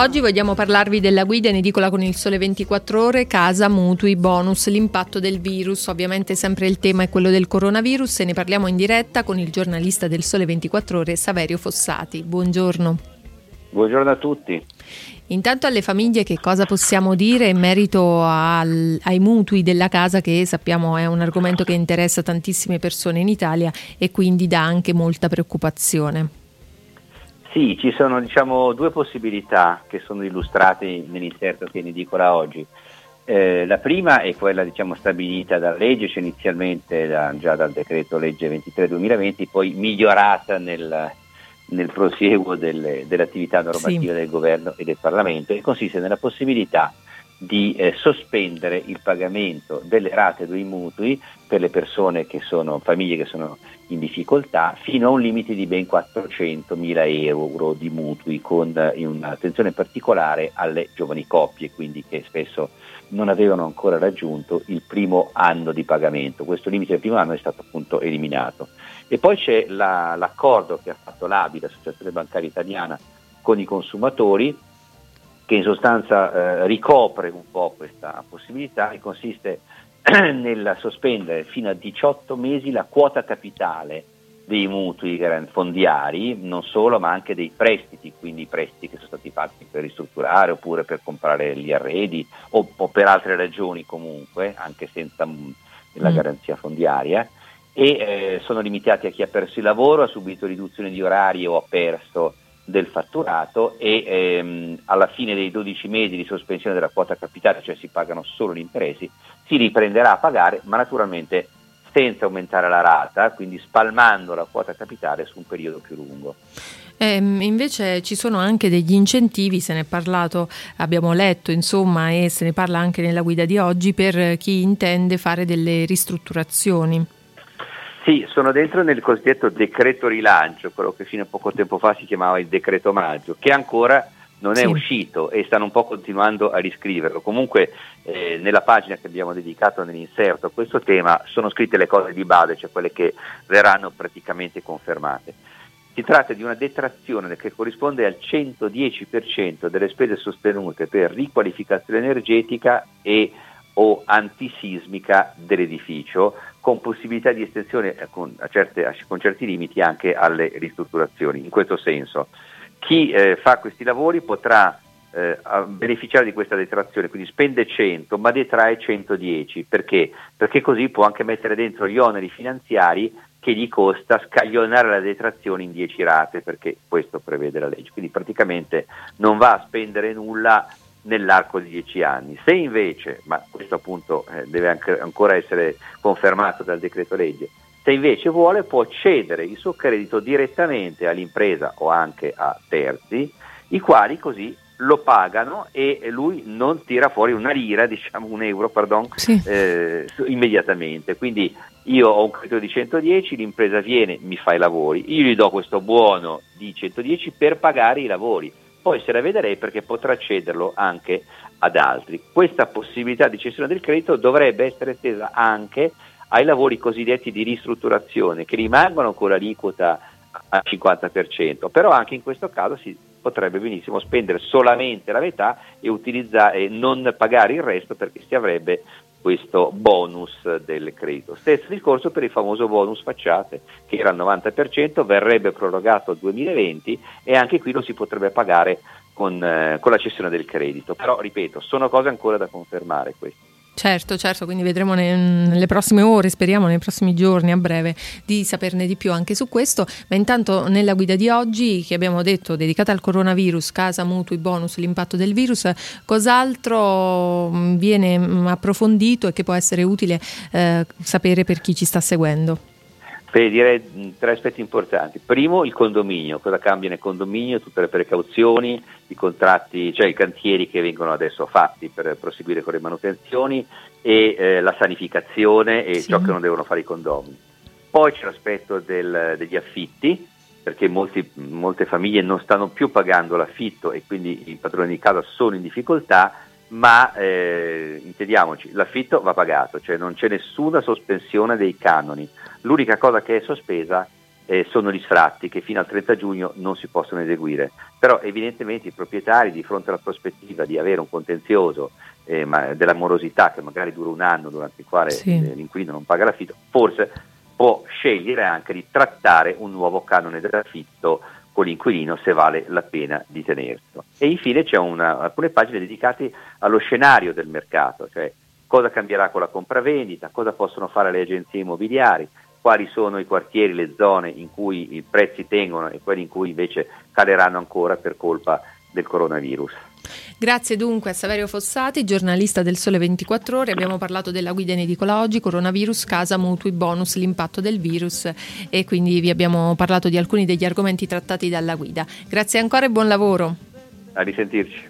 Oggi vogliamo parlarvi della guida in edicola con il Sole 24 Ore, casa, mutui, bonus, l'impatto del virus. Ovviamente sempre il tema è quello del coronavirus e ne parliamo in diretta con il giornalista del Sole 24 Ore, Saverio Fossati. Buongiorno. Buongiorno a tutti. Intanto alle famiglie che cosa possiamo dire in merito al, ai mutui della casa che sappiamo è un argomento che interessa tantissime persone in Italia e quindi dà anche molta preoccupazione. Sì, ci sono diciamo, due possibilità che sono illustrate nell'inserto che ne edicola oggi. Eh, la prima è quella diciamo, stabilita dalla legge, cioè inizialmente da, già dal decreto legge 23-2020, poi migliorata nel, nel prosieguo delle, dell'attività normativa sì. del governo e del Parlamento e consiste nella possibilità di eh, sospendere il pagamento delle rate dei mutui per le persone che sono, famiglie che sono in difficoltà, fino a un limite di ben 400 mila euro di mutui, con eh, un'attenzione particolare alle giovani coppie, quindi che spesso non avevano ancora raggiunto il primo anno di pagamento. Questo limite del primo anno è stato appunto eliminato. E poi c'è la, l'accordo che ha fatto l'ABI, l'Associazione Bancaria Italiana, con i consumatori, che in sostanza eh, ricopre un po' questa possibilità e consiste nel sospendere fino a 18 mesi la quota capitale dei mutui fondiari, non solo, ma anche dei prestiti, quindi i prestiti che sono stati fatti per ristrutturare oppure per comprare gli arredi o, o per altre ragioni comunque, anche senza mm, la mm. garanzia fondiaria, e eh, sono limitati a chi ha perso il lavoro, ha subito riduzione di orari o ha perso del fatturato e ehm, alla fine dei 12 mesi di sospensione della quota capitale, cioè si pagano solo gli interessi, si riprenderà a pagare, ma naturalmente senza aumentare la rata, quindi spalmando la quota capitale su un periodo più lungo. Eh, invece ci sono anche degli incentivi, se ne è parlato, abbiamo letto insomma e se ne parla anche nella guida di oggi per chi intende fare delle ristrutturazioni. Sì, sono dentro nel cosiddetto decreto rilancio, quello che fino a poco tempo fa si chiamava il decreto maggio, che ancora non è sì. uscito e stanno un po' continuando a riscriverlo. Comunque eh, nella pagina che abbiamo dedicato nell'inserto a questo tema sono scritte le cose di base, cioè quelle che verranno praticamente confermate. Si tratta di una detrazione che corrisponde al 110% delle spese sostenute per riqualificazione energetica e o antisismica dell'edificio, con possibilità di estensione eh, con, certe, con certi limiti anche alle ristrutturazioni. In questo senso, chi eh, fa questi lavori potrà eh, beneficiare di questa detrazione, quindi spende 100 ma detrae 110, perché? Perché così può anche mettere dentro gli oneri finanziari che gli costa scaglionare la detrazione in 10 rate, perché questo prevede la legge. Quindi praticamente non va a spendere nulla nell'arco di dieci anni. Se invece, ma questo appunto eh, deve anche, ancora essere confermato dal decreto legge, se invece vuole può cedere il suo credito direttamente all'impresa o anche a terzi, i quali così lo pagano e lui non tira fuori una lira, diciamo un euro, pardon, sì. eh, immediatamente. Quindi io ho un credito di 110, l'impresa viene, mi fa i lavori, io gli do questo buono di 110 per pagare i lavori poi se la vedrei perché potrà cederlo anche ad altri. Questa possibilità di cessione del credito dovrebbe essere estesa anche ai lavori cosiddetti di ristrutturazione che rimangono con l'aliquota al 50%, però anche in questo caso si potrebbe benissimo spendere solamente la metà e, e non pagare il resto perché si avrebbe questo bonus del credito. Stesso discorso per il famoso bonus facciate, che era al 90%, verrebbe prorogato al 2020 e anche qui lo si potrebbe pagare con, eh, con la cessione del credito. Però, ripeto, sono cose ancora da confermare queste. Certo, certo, quindi vedremo nelle prossime ore, speriamo nei prossimi giorni a breve di saperne di più anche su questo, ma intanto nella guida di oggi che abbiamo detto dedicata al coronavirus, casa, mutui, bonus, l'impatto del virus, cos'altro mm, viene mm, approfondito e che può essere utile eh, sapere per chi ci sta seguendo? Beh, direi tre aspetti importanti. Primo, il condominio, cosa cambia nel condominio, tutte le precauzioni, i contratti, cioè i cantieri che vengono adesso fatti per proseguire con le manutenzioni e eh, la sanificazione e sì. ciò che non devono fare i condomini. Poi c'è l'aspetto del, degli affitti, perché molti, molte famiglie non stanno più pagando l'affitto e quindi i padroni di casa sono in difficoltà, ma eh, intendiamoci, l'affitto va pagato, cioè non c'è nessuna sospensione dei canoni L'unica cosa che è sospesa eh, sono gli sfratti che fino al 30 giugno non si possono eseguire. Però evidentemente i proprietari di fronte alla prospettiva di avere un contenzioso eh, ma della morosità che magari dura un anno durante il quale sì. Eh, l'inquilino non paga l'affitto, forse può scegliere anche di trattare un nuovo canone dell'affitto con l'inquilino se vale la pena di tenerlo. E infine c'è una, alcune pagine dedicate allo scenario del mercato, cioè cosa cambierà con la compravendita, cosa possono fare le agenzie immobiliari, quali sono i quartieri, le zone in cui i prezzi tengono e quelli in cui invece caleranno ancora per colpa del coronavirus. Grazie dunque a Saverio Fossati, giornalista del Sole 24 Ore. Abbiamo parlato della guida in edicola oggi, coronavirus, casa, mutui, bonus, l'impatto del virus e quindi vi abbiamo parlato di alcuni degli argomenti trattati dalla guida. Grazie ancora e buon lavoro. A risentirci.